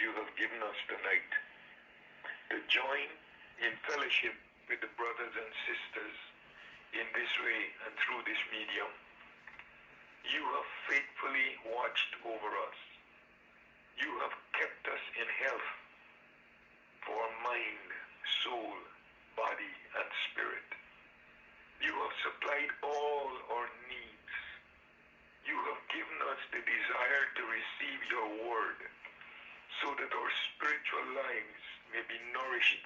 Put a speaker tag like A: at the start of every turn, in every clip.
A: you have given us tonight to join in fellowship with the brothers and sisters in this way and through this medium. You have faithfully watched over us. You have kept us in health for mind, soul, body, and spirit. You have supplied all our needs. You have given us the desire to receive your word so that our spiritual lives may be nourished,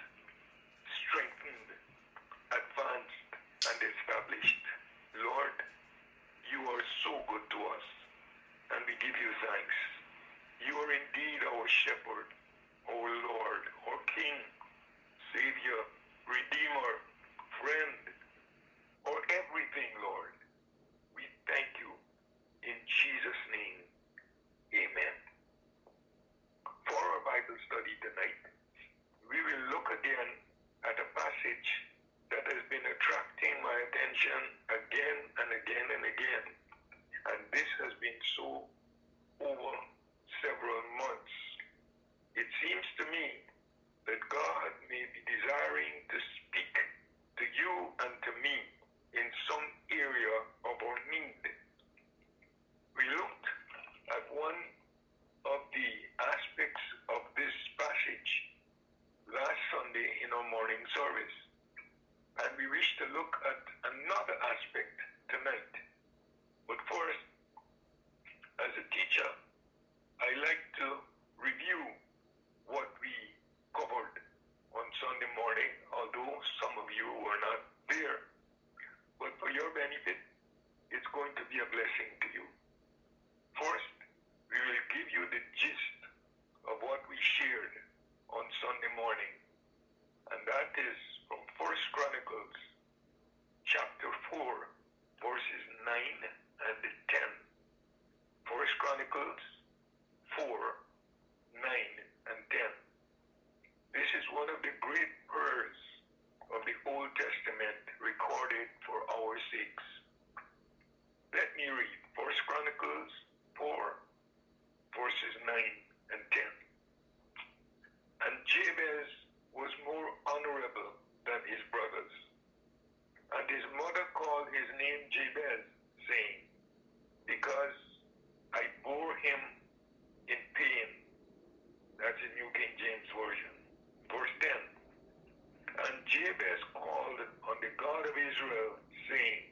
A: strengthened, advanced, and established. Lord, you are so good to us, and we give you thanks. You are indeed our shepherd, our Lord, our King, Savior, Redeemer, friend, or everything, Lord. We thank you in Jesus' name. Amen. For our Bible study tonight, we will look again at a passage that has been attracting my attention again and again and again. And this has been so over several months. It seems to me that God may be desiring to speak to you and to me in some area of our need. We looked at one of the aspects of this passage last Sunday in our morning service. And we wish to look at another aspect tonight. But first, as a teacher, I like to review what we covered on Sunday morning, although some of you were not there. But for your benefit, it's going to be a blessing to you. First, we will give you the gist of what we shared on Sunday morning, and that is from First Chronicles chapter 4, verses 9 and 10. First Chronicles 4, 9 and 10. This is one of the great prayers of the Old Testament recorded for our sakes. Let me read First Chronicles 4, verses 9 and 10. And Jabez was more honorable than his brothers. And his mother called his name Jabez, saying, Because I bore him in pain. That's the New King James Version. Verse 10. And Jabez called on the God of Israel, saying,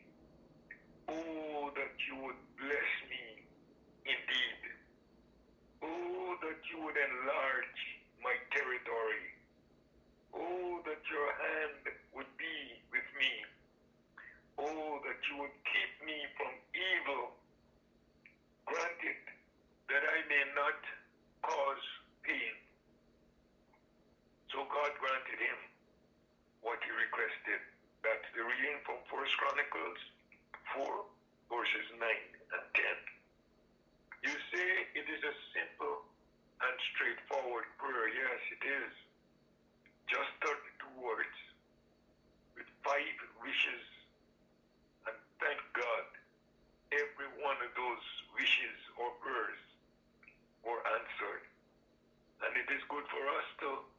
A: Oh, that you would bless me indeed. Oh, that you would enlarge my territory. Oh, that your hand would be with me. Oh, that you would keep me from evil. Grant it that I may not cause pain. So God granted him what he requested. That's the reading from First Chronicles 4, verses 9 and 10. You say it is a simple and straightforward prayer. Yes, it is. Just 32 words with five wishes. And thank God, every one of those wishes or prayers were answered. And it is good for us to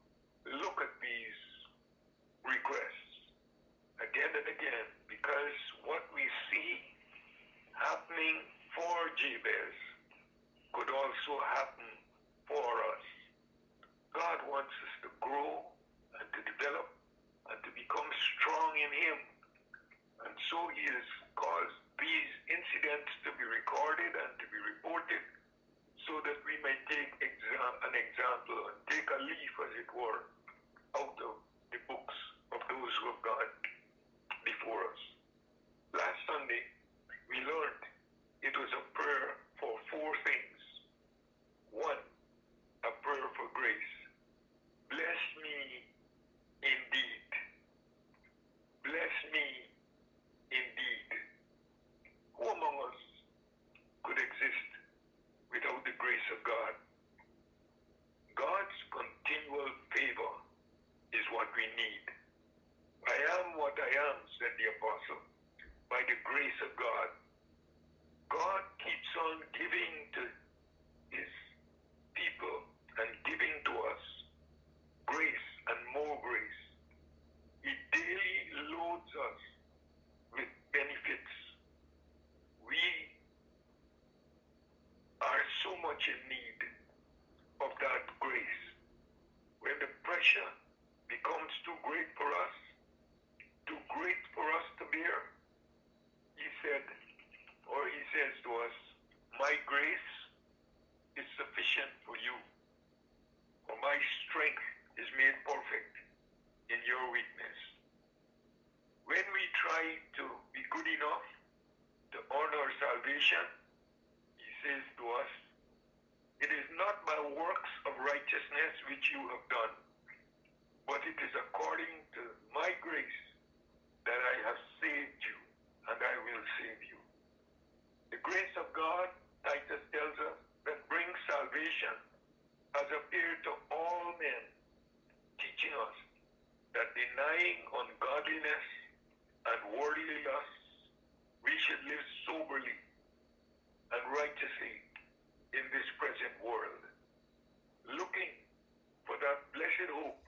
A: blessed hope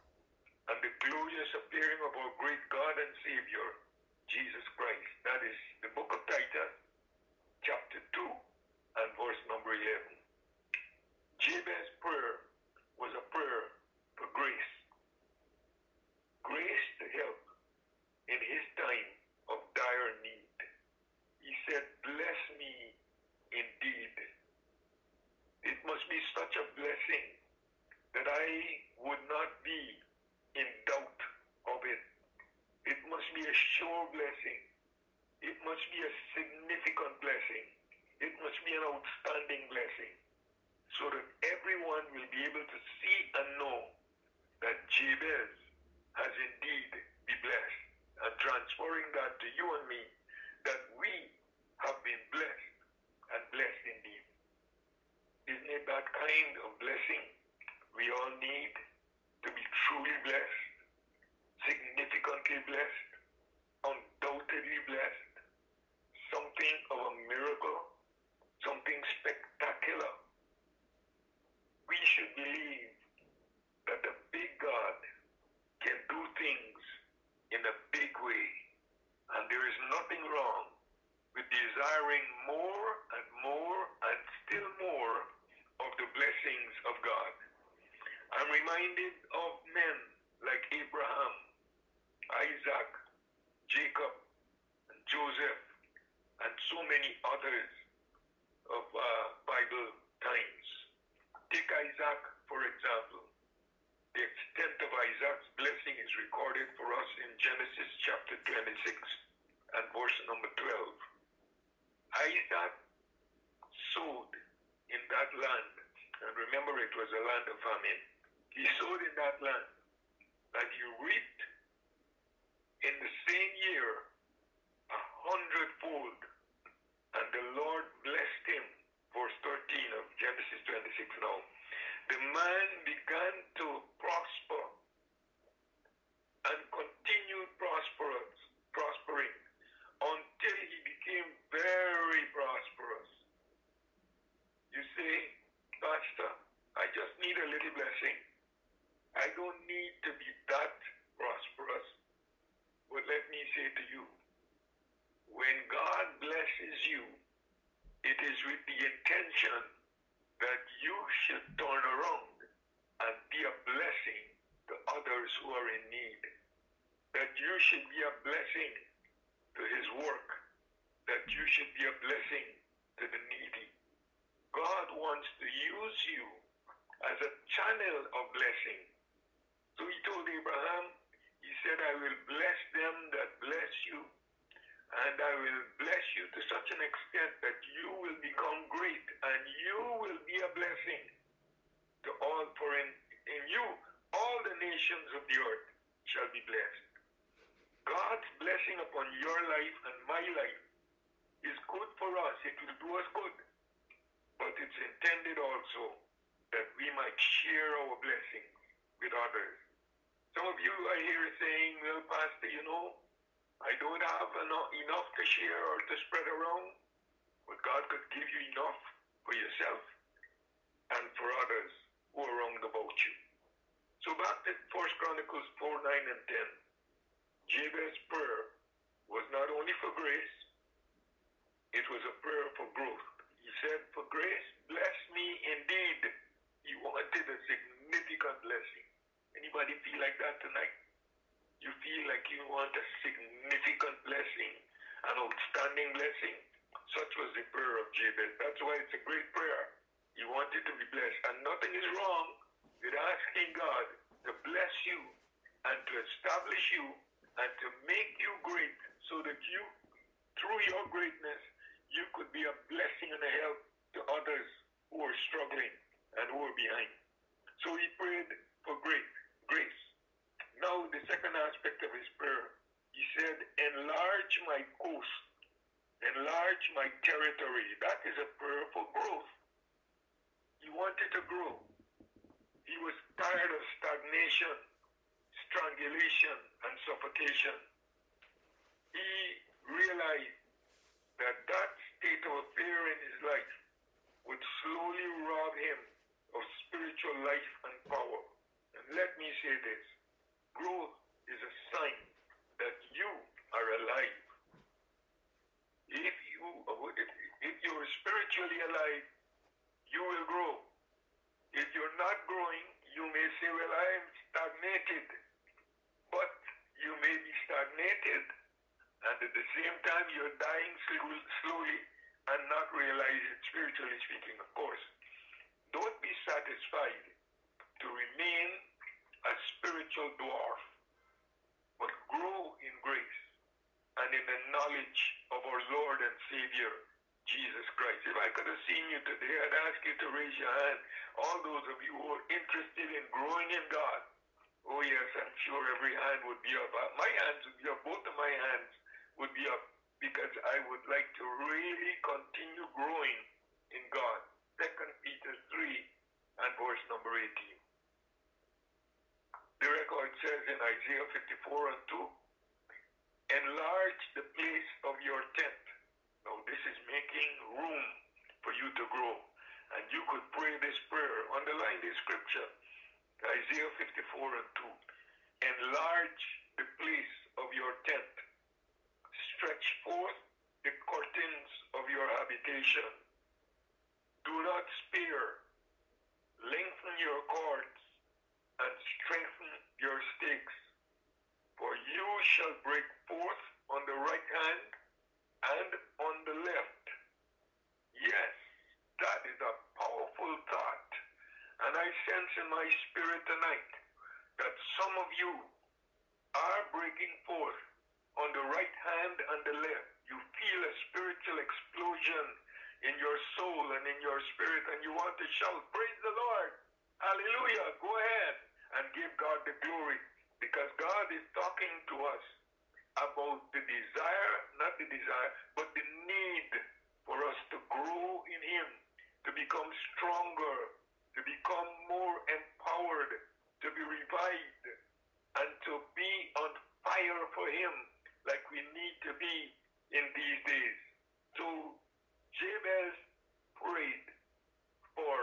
A: and the glorious appearing of our great God and Savior, Jesus Christ. That is the book of Titus, chapter 2 and verse number 11. Jabez's prayer was a prayer for grace. Grace to help in his time of dire need. He said, Bless me indeed. It must be such a blessing that I would not be in doubt of it. It must be a sure blessing. It must be a significant blessing. It must be an outstanding blessing. So that everyone will be able to see and know that Jabez has indeed been blessed. And transferring that to you and me, that we have been blessed and blessed indeed. Isn't it that kind of blessing we all need to be truly blessed, significantly blessed, undoubtedly blessed, something of a miracle, something spectacular? We should believe that the big God can do things in a big way. And there is nothing wrong with desiring more and more and still more of the blessings of God. I'm reminded of men like Abraham, Isaac, Jacob, and Joseph, and so many others of uh, Bible times. Take Isaac, for example. The extent of Isaac's blessing is recorded for us in Genesis chapter 26 and verse number 12. Isaac sowed in that land, and remember it was a land of famine. He sowed in that land that he reaped in the same year a hundredfold, and the Lord blessed him. Verse 13 of Genesis 26 now. The man began to prosper and continued prosperous, prospering until he became very prosperous. You say, Pastor, I just need a little blessing. I don't need to be that prosperous. But let me say to you, when God blesses you, it is with the intention that you should turn around and be a blessing to others who are in need. That you should be a blessing to his work. That you should be a blessing to the needy. God wants to use you as a channel of blessing. So he told Abraham, said, I will bless them that bless you, and I will bless you to such an extent that you will become great, and you will be a blessing to all, for in, in you all the nations of the earth shall be blessed. God's blessing upon your life and my life is good for us. It will do us good. But it's intended also that we might share our blessings with others. Some of you are here saying, well, Pastor, you know, I don't have enough, to share or to spread around, but God could give you enough for yourself and for others who are round about you. So back to 1 Chronicles 4, 9, and 10. Jabez's prayer was not only for grace, it was a prayer for growth. He said, For grace, bless me indeed. He wanted a significant blessing. Anybody feel like that tonight? You feel like you want a significant blessing, an outstanding blessing? Such was the prayer of Jabez. That's why it's a great prayer. He wanted to be blessed. And nothing is wrong with asking God to bless you and to establish you and to make you great so that you, through your greatness, you could be a blessing and a help to others who are struggling and who were behind. So he prayed for great grace. Now the second aspect of his prayer, he said, enlarge my coast, enlarge my territory. That is a prayer for growth. He wanted to grow. He was tired of stagnation, strangulation, and suffocation. He realized that that state of affair in his life would slowly rob him of spiritual life and power. Let me say this growth is a sign that you are alive. If you if you're spiritually alive, you will grow. If you're not growing, you may say, Well, I am stagnated. But you may be stagnated, and at the same time, you're dying slowly and not realize it, spiritually speaking, of course. Don't be satisfied to remain a spiritual dwarf, but grow in grace and in the knowledge of our Lord and Savior, Jesus Christ. If I could have seen you today, I'd ask you to raise your hand. All those of you who are interested in growing in God. Oh, yes, I'm sure every hand would be up. Uh, my hands would be up. Both of my hands would be up because I would like to really continue growing in God. Second Peter 3 and verse number 18. The record says in Isaiah 54 and 2, enlarge the place of your tent. Now this is making room for you to grow. And you could pray this prayer, underline this scripture, Isaiah 54 and 2. Enlarge the place of your tent stretch forth the curtains of your habitation. Do not spare. Lengthen your strengthen your stakes. For you shall break forth on the right hand and on the left. Yes, that is a powerful thought. And I sense in my spirit tonight that some of you are breaking forth on the right hand and the left. You feel a spiritual explosion in your soul and in your spirit, and you want to shout, Praise the Lord! Hallelujah! Go ahead and give God the glory because God is talking to us about the desire, not the desire, but the need for us to grow in Him, to become stronger, to become more empowered, to be revived, and to be on fire for Him like we need to be in these days. So Jabez prayed for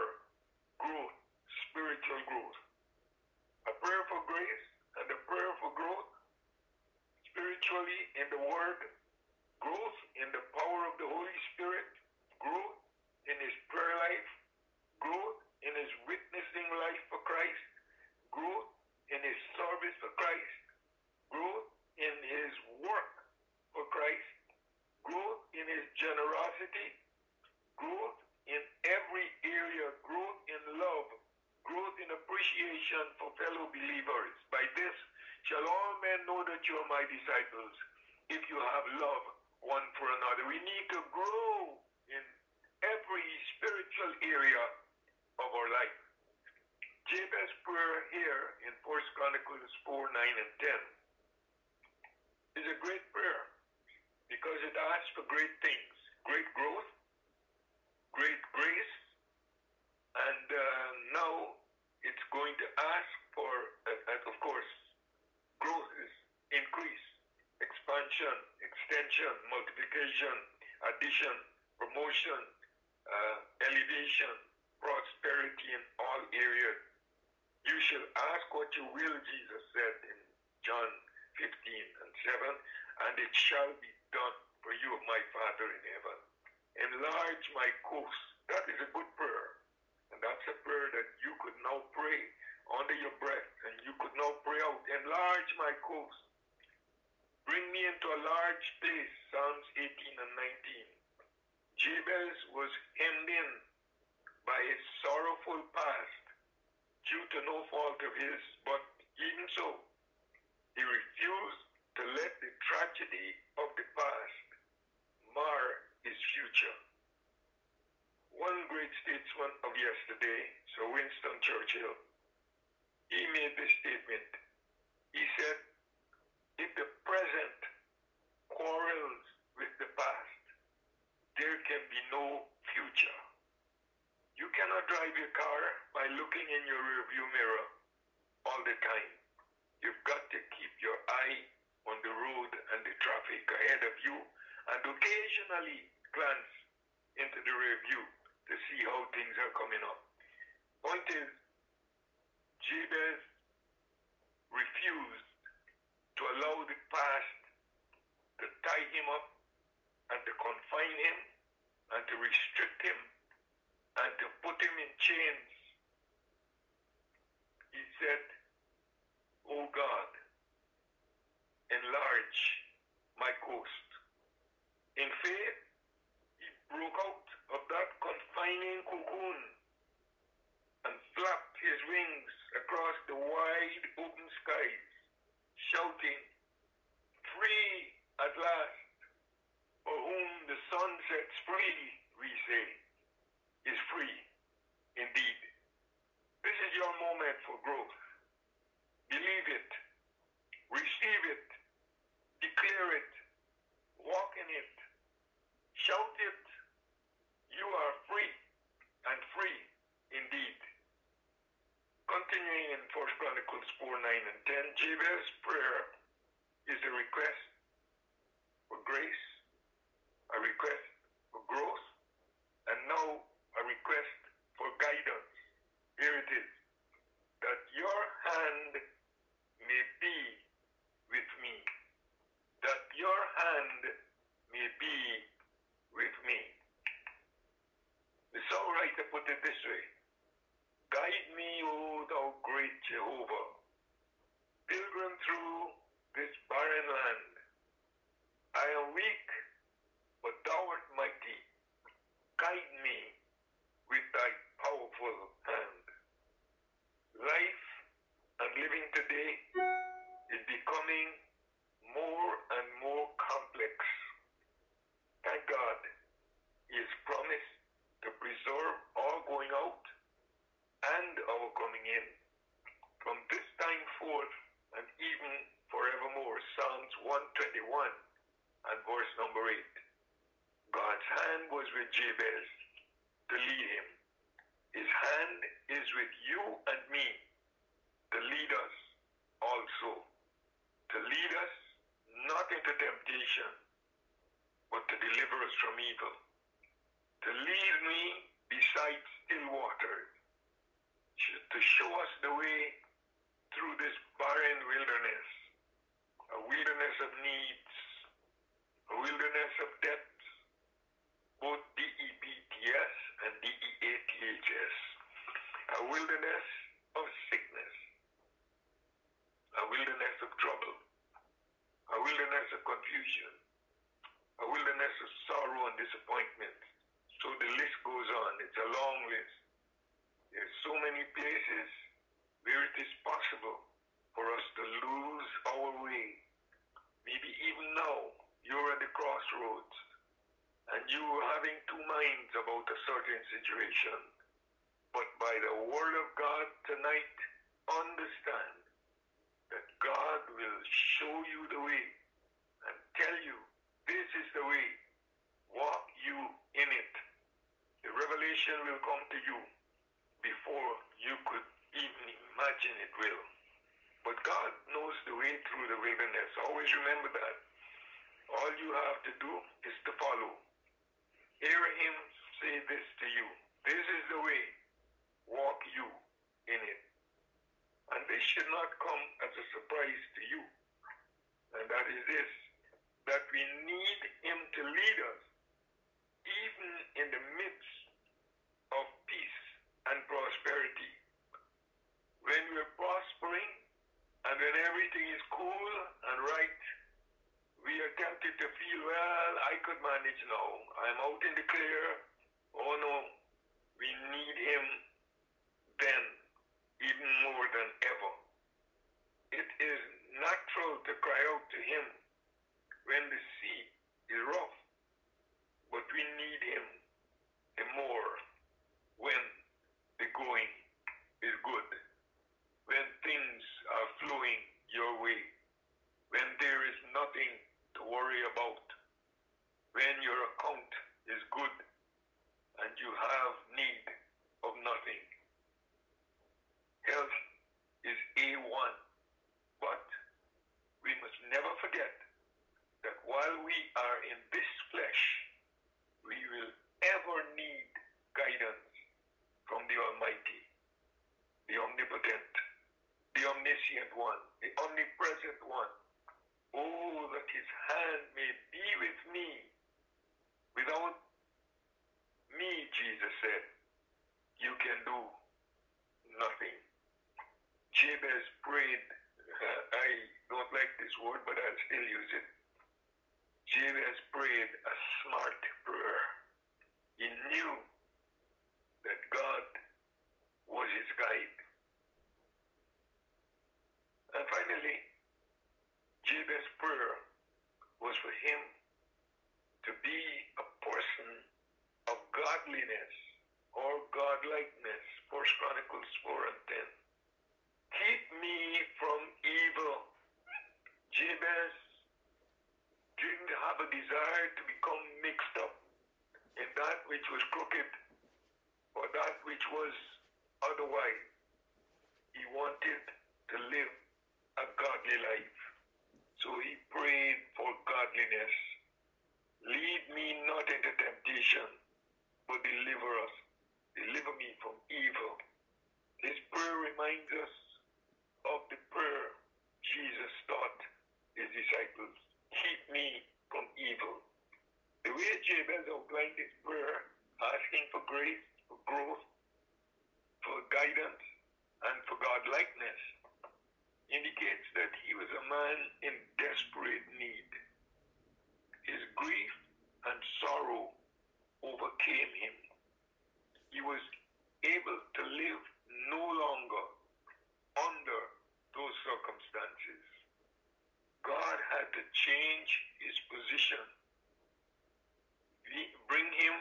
A: growth, spiritual growth. A prayer for grace and a prayer for growth. Spiritually in the Word, growth in the power of the Holy Spirit, growth in his prayer life, growth in his witnessing life for Christ, growth in his service for Christ, growth in his work for Christ, growth in his generosity, growth in every area, growth in love, growth in appreciation for fellow believers. By this shall all men know you are my disciples, if you have love one for another. We need to grow in every spiritual area of our life. Jabez's prayer here in 1 Chronicles 4, 9, and 10 is a great prayer because it asks for great things great growth, great grace, and uh, now it's going to ask for, uh, of course, growth is increase, expansion, extension, multiplication, addition, promotion, uh, elevation, prosperity in all areas. You shall ask what you will, Jesus said in John 15 and 7, and it shall be done for you my Father in heaven. Enlarge my coast. That is a good prayer. And that's a prayer that you could now pray under your breath, and you could now pray out. Enlarge my coast. Bring me into a large place. Psalms 18 and 19. Jabez was hemmed in by his sorrowful past due to no fault of his, but even so, he refused to let the tragedy of the past mar his future. One great statesman of yesterday, Sir Winston Churchill, he made this statement. He said, if the present quarrels with the past, there can be no future. You cannot drive your car by looking in your rearview mirror all the time. You've got to keep your eye on the road and the traffic ahead of you and occasionally glance into the rearview to see how things are coming up. Point is, Jabez refused to allow the past to tie him up and to confine him and to restrict him and to put him in chains. He said, Oh God, enlarge my coast. In faith, he broke out of that confining cocoon and flapped his wings across the wide open skies, shouting, Free at last, for whom the Son sets free, we say, is free indeed. This is your moment for growth. Believe it, receive it, declare it, walk in it, shout it. You are free and free indeed. Continuing in 1 Chronicles 4 9 and 10, Jabez's prayer is a request for grace, a request for growth, and now a request for guidance. Here it is. That your hand may be with me, that your hand may be with me. The songwriter put it this way. Guide me, O thou great Jehovah, pilgrim through this barren land. I am weak, but thou art mighty. Guide me with thy powerful hand. Life and living today is becoming more and more complex. Thank God He has promised to preserve our going out and our coming in from this time forth and even forevermore. Psalms 121 and verse number 8. God's hand was with Jabez to lead him. His hand is with you and me to lead us also. To lead us not into temptation, but to deliver us from evil. To lead me beside still waters. To show us the way through this barren wilderness. A wilderness of needs. A wilderness of depths. Both D-E-B-T-S and D-E-A-T-H-S. A wilderness of sickness. A wilderness of trouble. A wilderness of confusion. A wilderness of sorrow and disappointment. So the list goes on. It's a long list. There's so many places where it is possible for us to lose our way. Maybe even now you're at the crossroads and you're having two minds about a certain situation. But by the word of God tonight, understand that God will show you the way and tell you this is the way. Walk you in it. The revelation will come to you before you could even imagine it will. But God knows the way through the wilderness. Always remember that. All you have to do is to follow. Hear Him say this to you. This is the way. Walk you in it. And this should not come as a surprise to you. And that is this that we need Him to lead us even in the midst of peace and prosperity. When we're prospering and when everything is cool and right, we are tempted to feel, well, I could manage now. I'm out in the clear. Oh no, we need Him then, even more than ever. It is natural to cry out to Him when the sea is rough, but we need Him the more you have need of nothing. Health is A1. But we must never forget that while we are in this flesh, we will ever need guidance from the Almighty, the Omnipotent, the Omniscient One, the Omnipresent One. Oh, that His hand may be with me. Without me, Jesus said, you can do nothing. Jabez prayed. I don't word, but I'll still use it. Jabez prayed a smart prayer. He knew that God was his guide. And finally, Jabez's prayer was for him to be a person of godliness or godlikeness. First Chronicles 4 and 10. Keep me from evil. Jabez didn't have a desire to become mixed up in that which was crooked or that which was otherwise. He wanted to live a godly life. So he prayed for godliness. Lead me not into temptation, but deliver us. Deliver me from evil. This prayer reminds us of the prayer Jesus taught his disciples. Keep me from evil. The way Jabez outlined his prayer, asking for grace, for growth, for guidance, and for godlikeness, indicates that he was a man in desperate need. His grief and sorrow overcame him. He was able to live no longer under those circumstances. God had to change his position. Bring him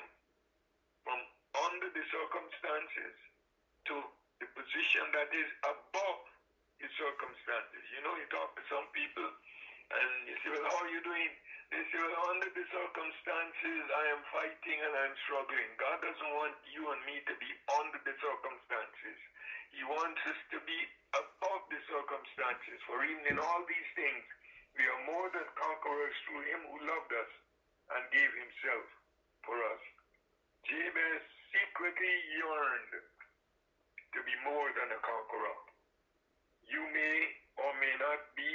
A: from under the circumstances to the position that is circumstances. You know, you talk to some people and you say, Well, how are you doing? They say, Well, under the circumstances, I am fighting and I'm struggling. God doesn't want you and me to be under the circumstances. He wants us to be above the circumstances. For even in all these things, we are more than conquerors through him who loved us and gave himself for us. Jabez secretly yearned to be more than a conqueror. You may or may not be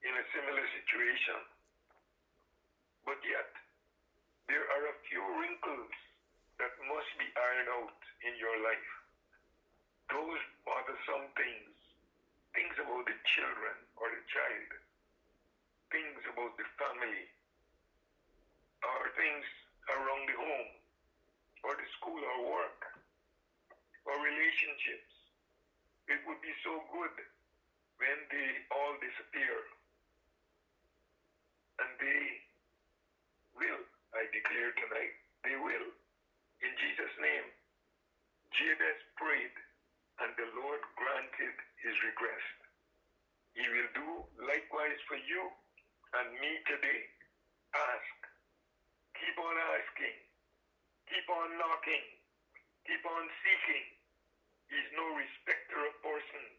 A: in a similar situation, but yet there are a few wrinkles that must be ironed out in your life. Those bothersome things, things about the children or the child, things about the family, or things around the home, or the school or work, or relationships. It would be so good when they all disappear. And they will, I declare tonight, they will. In Jesus' name, Jabez prayed, and the Lord granted his request. He will do likewise for you and me today. Ask. Keep on asking. Keep on knocking. Keep on seeking. He's no respecter of persons.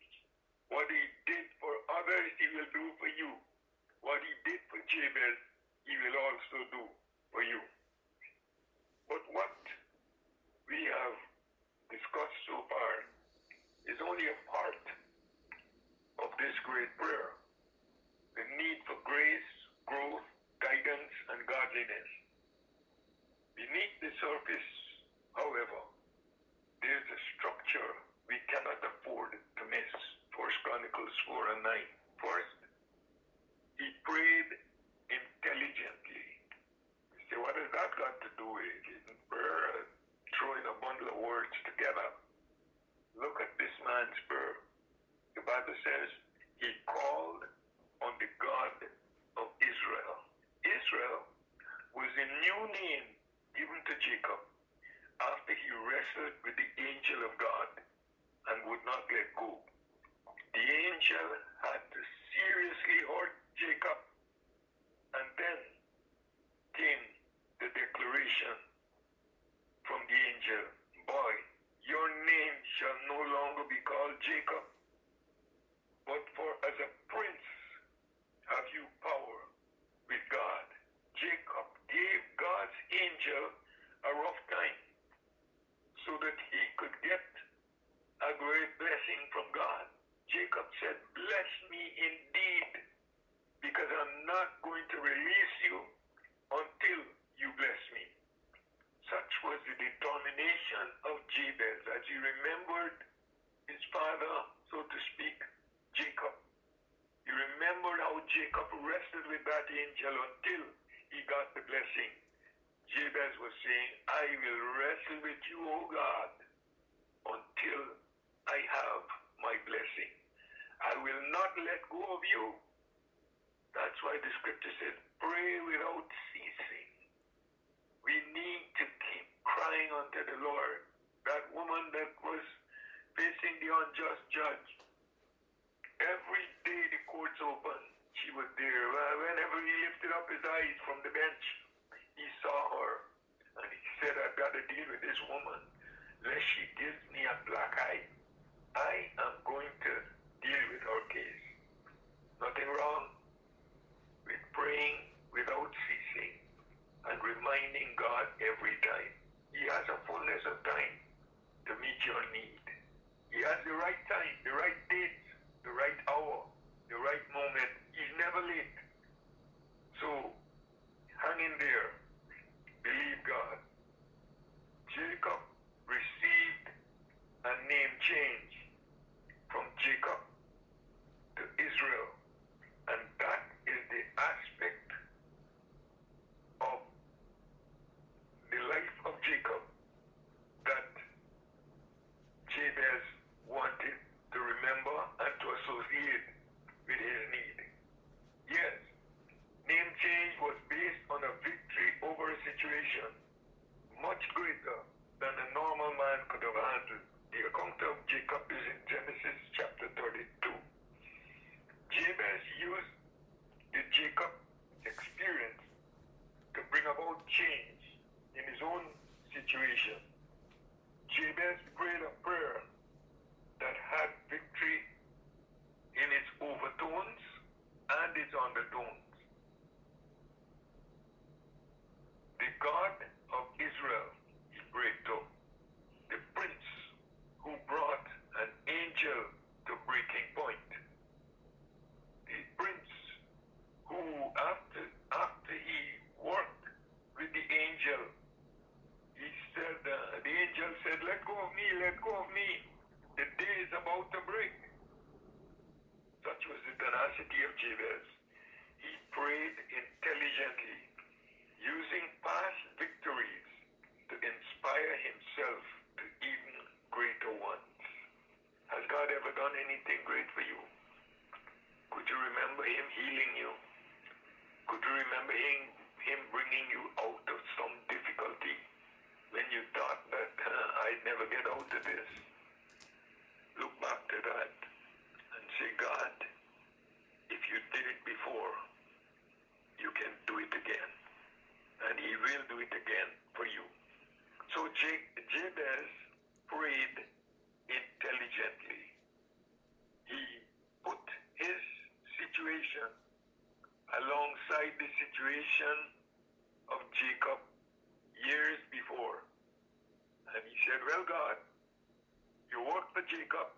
A: What he did for others, he will do for you. What he did for Jabez, he will also do for you. But what we have discussed so far is only a part of this great prayer. The need for grace, growth, guidance, and godliness. Beneath the surface, however, there's a structure we cannot afford to miss. First Chronicles 4 and 9. First, he prayed intelligently. You say, what has that got to do with it? Prayer throwing a bundle of words together? Look at this man's prayer. The Bible says he called on the God of Israel. Israel was a new name given to Jacob after he wrestled with the angel of God and would not let go. Angel had seriously hurt Jacob, and then came the declaration from the angel a rough time so that he could get a great blessing from God. Jacob said, Bless me indeed, because I'm not going to release you until you bless me. Such was the determination of Jabez as he remembered his father, so to speak, Jacob. He remembered how Jacob wrestled with that angel until he blessing. Jabez was saying, I will wrestle with you, O God, until I have my blessing. I will not let go of you. That's why the scripture says, pray without ceasing. We need to keep crying unto the Lord. That woman that was facing the unjust judge, every day the courts open, she was there. Whenever he lifted up his eyes from the bench, he saw her. And he said, I've got to deal with this woman. Lest she gives me a black eye, I am going to deal with her case. Nothing wrong with praying without ceasing and reminding God every time. He has a fullness of time to meet your need. He has the right time, the right date, the right hour, the right moment. He's never late. So hang in there. Jacob received a name change from Jacob to Israel. And that is the aspect of the life of Jacob that Jabez wanted to remember and to associate with his need. Yes, name change was based on a victory over a situation much greater than a normal man could have handled. The account of Jacob is in Genesis chapter 32. Jabez used the Jacob experience to bring about change in his own situation. Jabez prayed a prayer that had victory in its overtones and its undertones. The God of Israel, he prayed to, the prince who brought an angel to breaking point, the prince who, after, after he worked with the angel, he said, uh, the angel said, let go of me, let go of me. The day is about to break. Such was the tenacity of Jabez. He prayed intelligently, using past victories to inspire himself to even greater ones. Has God ever done anything great for you? Could you remember him healing you? Could you remember him, him bringing you out of some difficulty when you thought that uh, I'd never get out of this? Look back to that and say, God, if you did it before, you can do it again. And he will do it again for you. Jabez prayed intelligently. He put his situation alongside the situation of Jacob years before. And he said, Well, God, you worked for Jacob.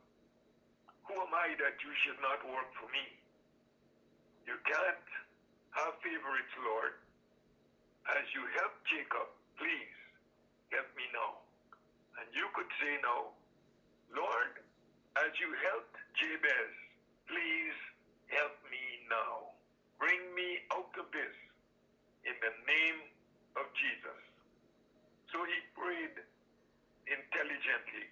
A: Who am I that you should not work for me? You can't have favorites, Lord. As you help Jacob, please help me now. And you could say now, Lord, as you helped Jabez, please help me now. Bring me out of this in the name of Jesus. So he prayed intelligently,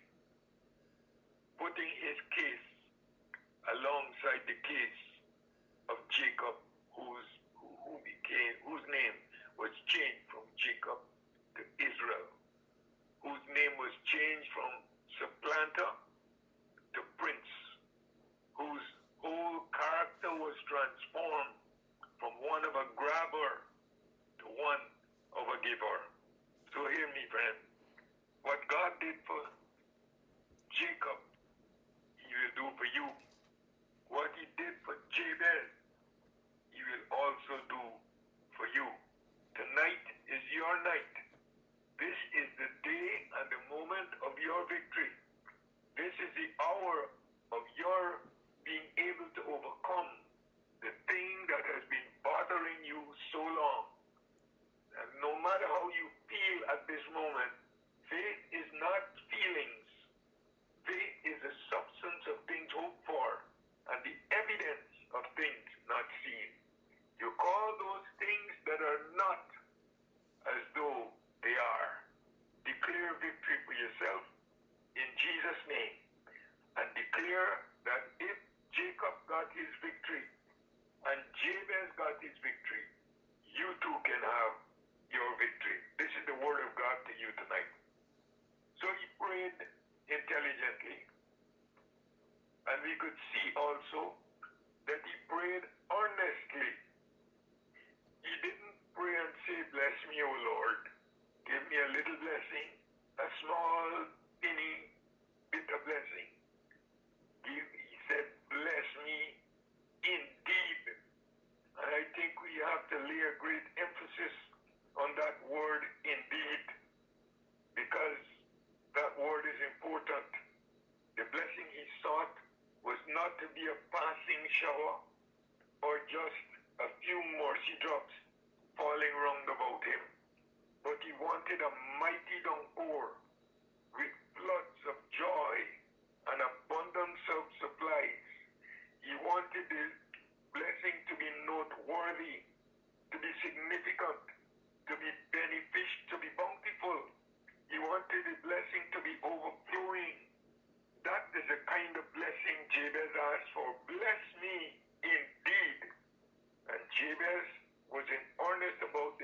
A: Jesus' name and declare that if Jacob got his victory and Jabez got his victory, you too can have your victory. This is the word of God to you tonight. So he prayed intelligently. And we could see also Jabez was in earnest about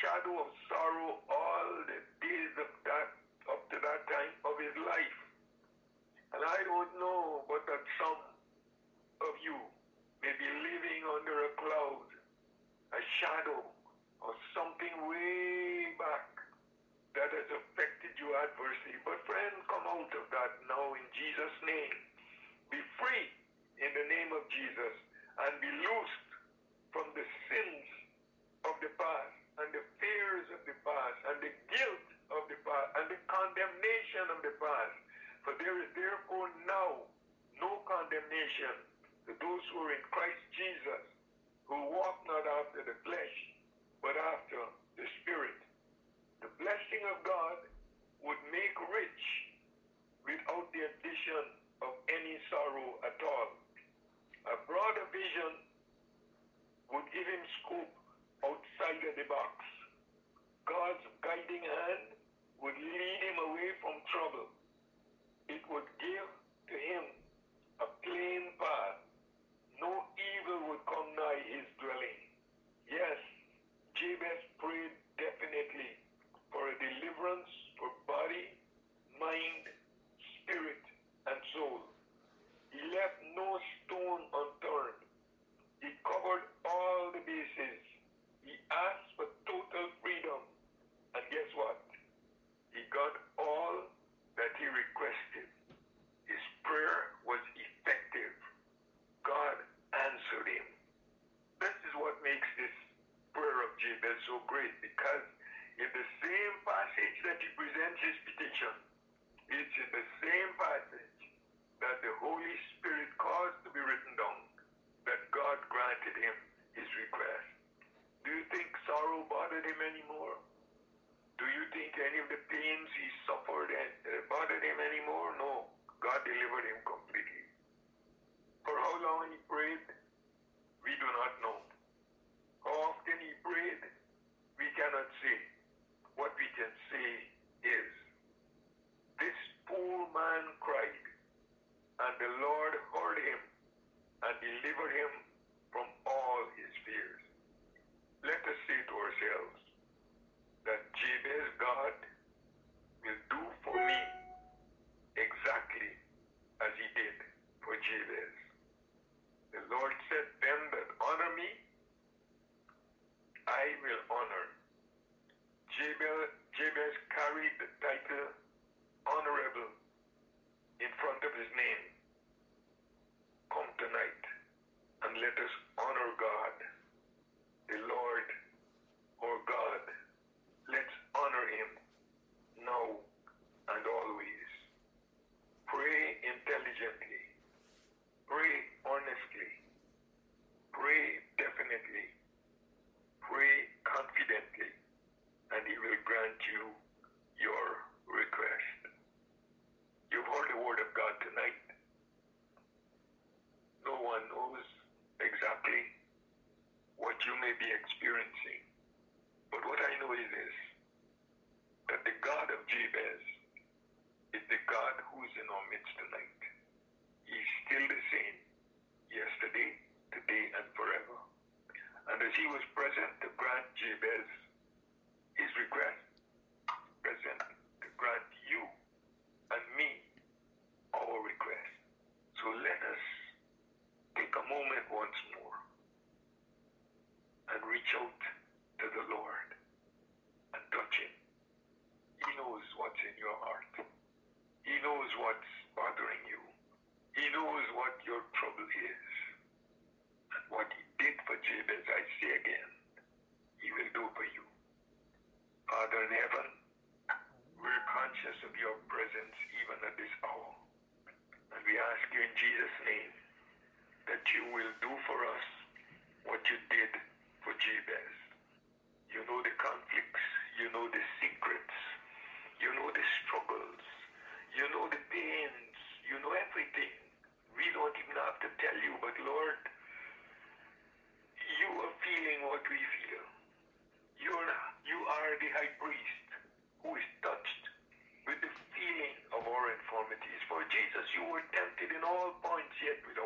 A: shadow of sorrow those who are in Christ Jesus, who walk not after the flesh, but after the Spirit. The blessing of God would make rich without the addition of any sorrow at all. A broader vision would give him scope outside of the box. God's guiding hand would lead him away from trouble. It would give to him a plain path no evil would come nigh his dwelling. Yes, Jabez prayed definitely for a deliverance for body, mind, spirit, and soul. He left no stone unturned. He covered all the bases. He asked for total freedom. And guess what? He got all that he requested. so great because in the same passage that he presents his petition, it's in the same passage that the Holy Spirit caused to be written down that God granted him his request. Do you think sorrow bothered him anymore? Do you think any of the pains he suffered and uh, bothered him anymore? No. God delivered him completely. For how long he you were tempted in all points, yet without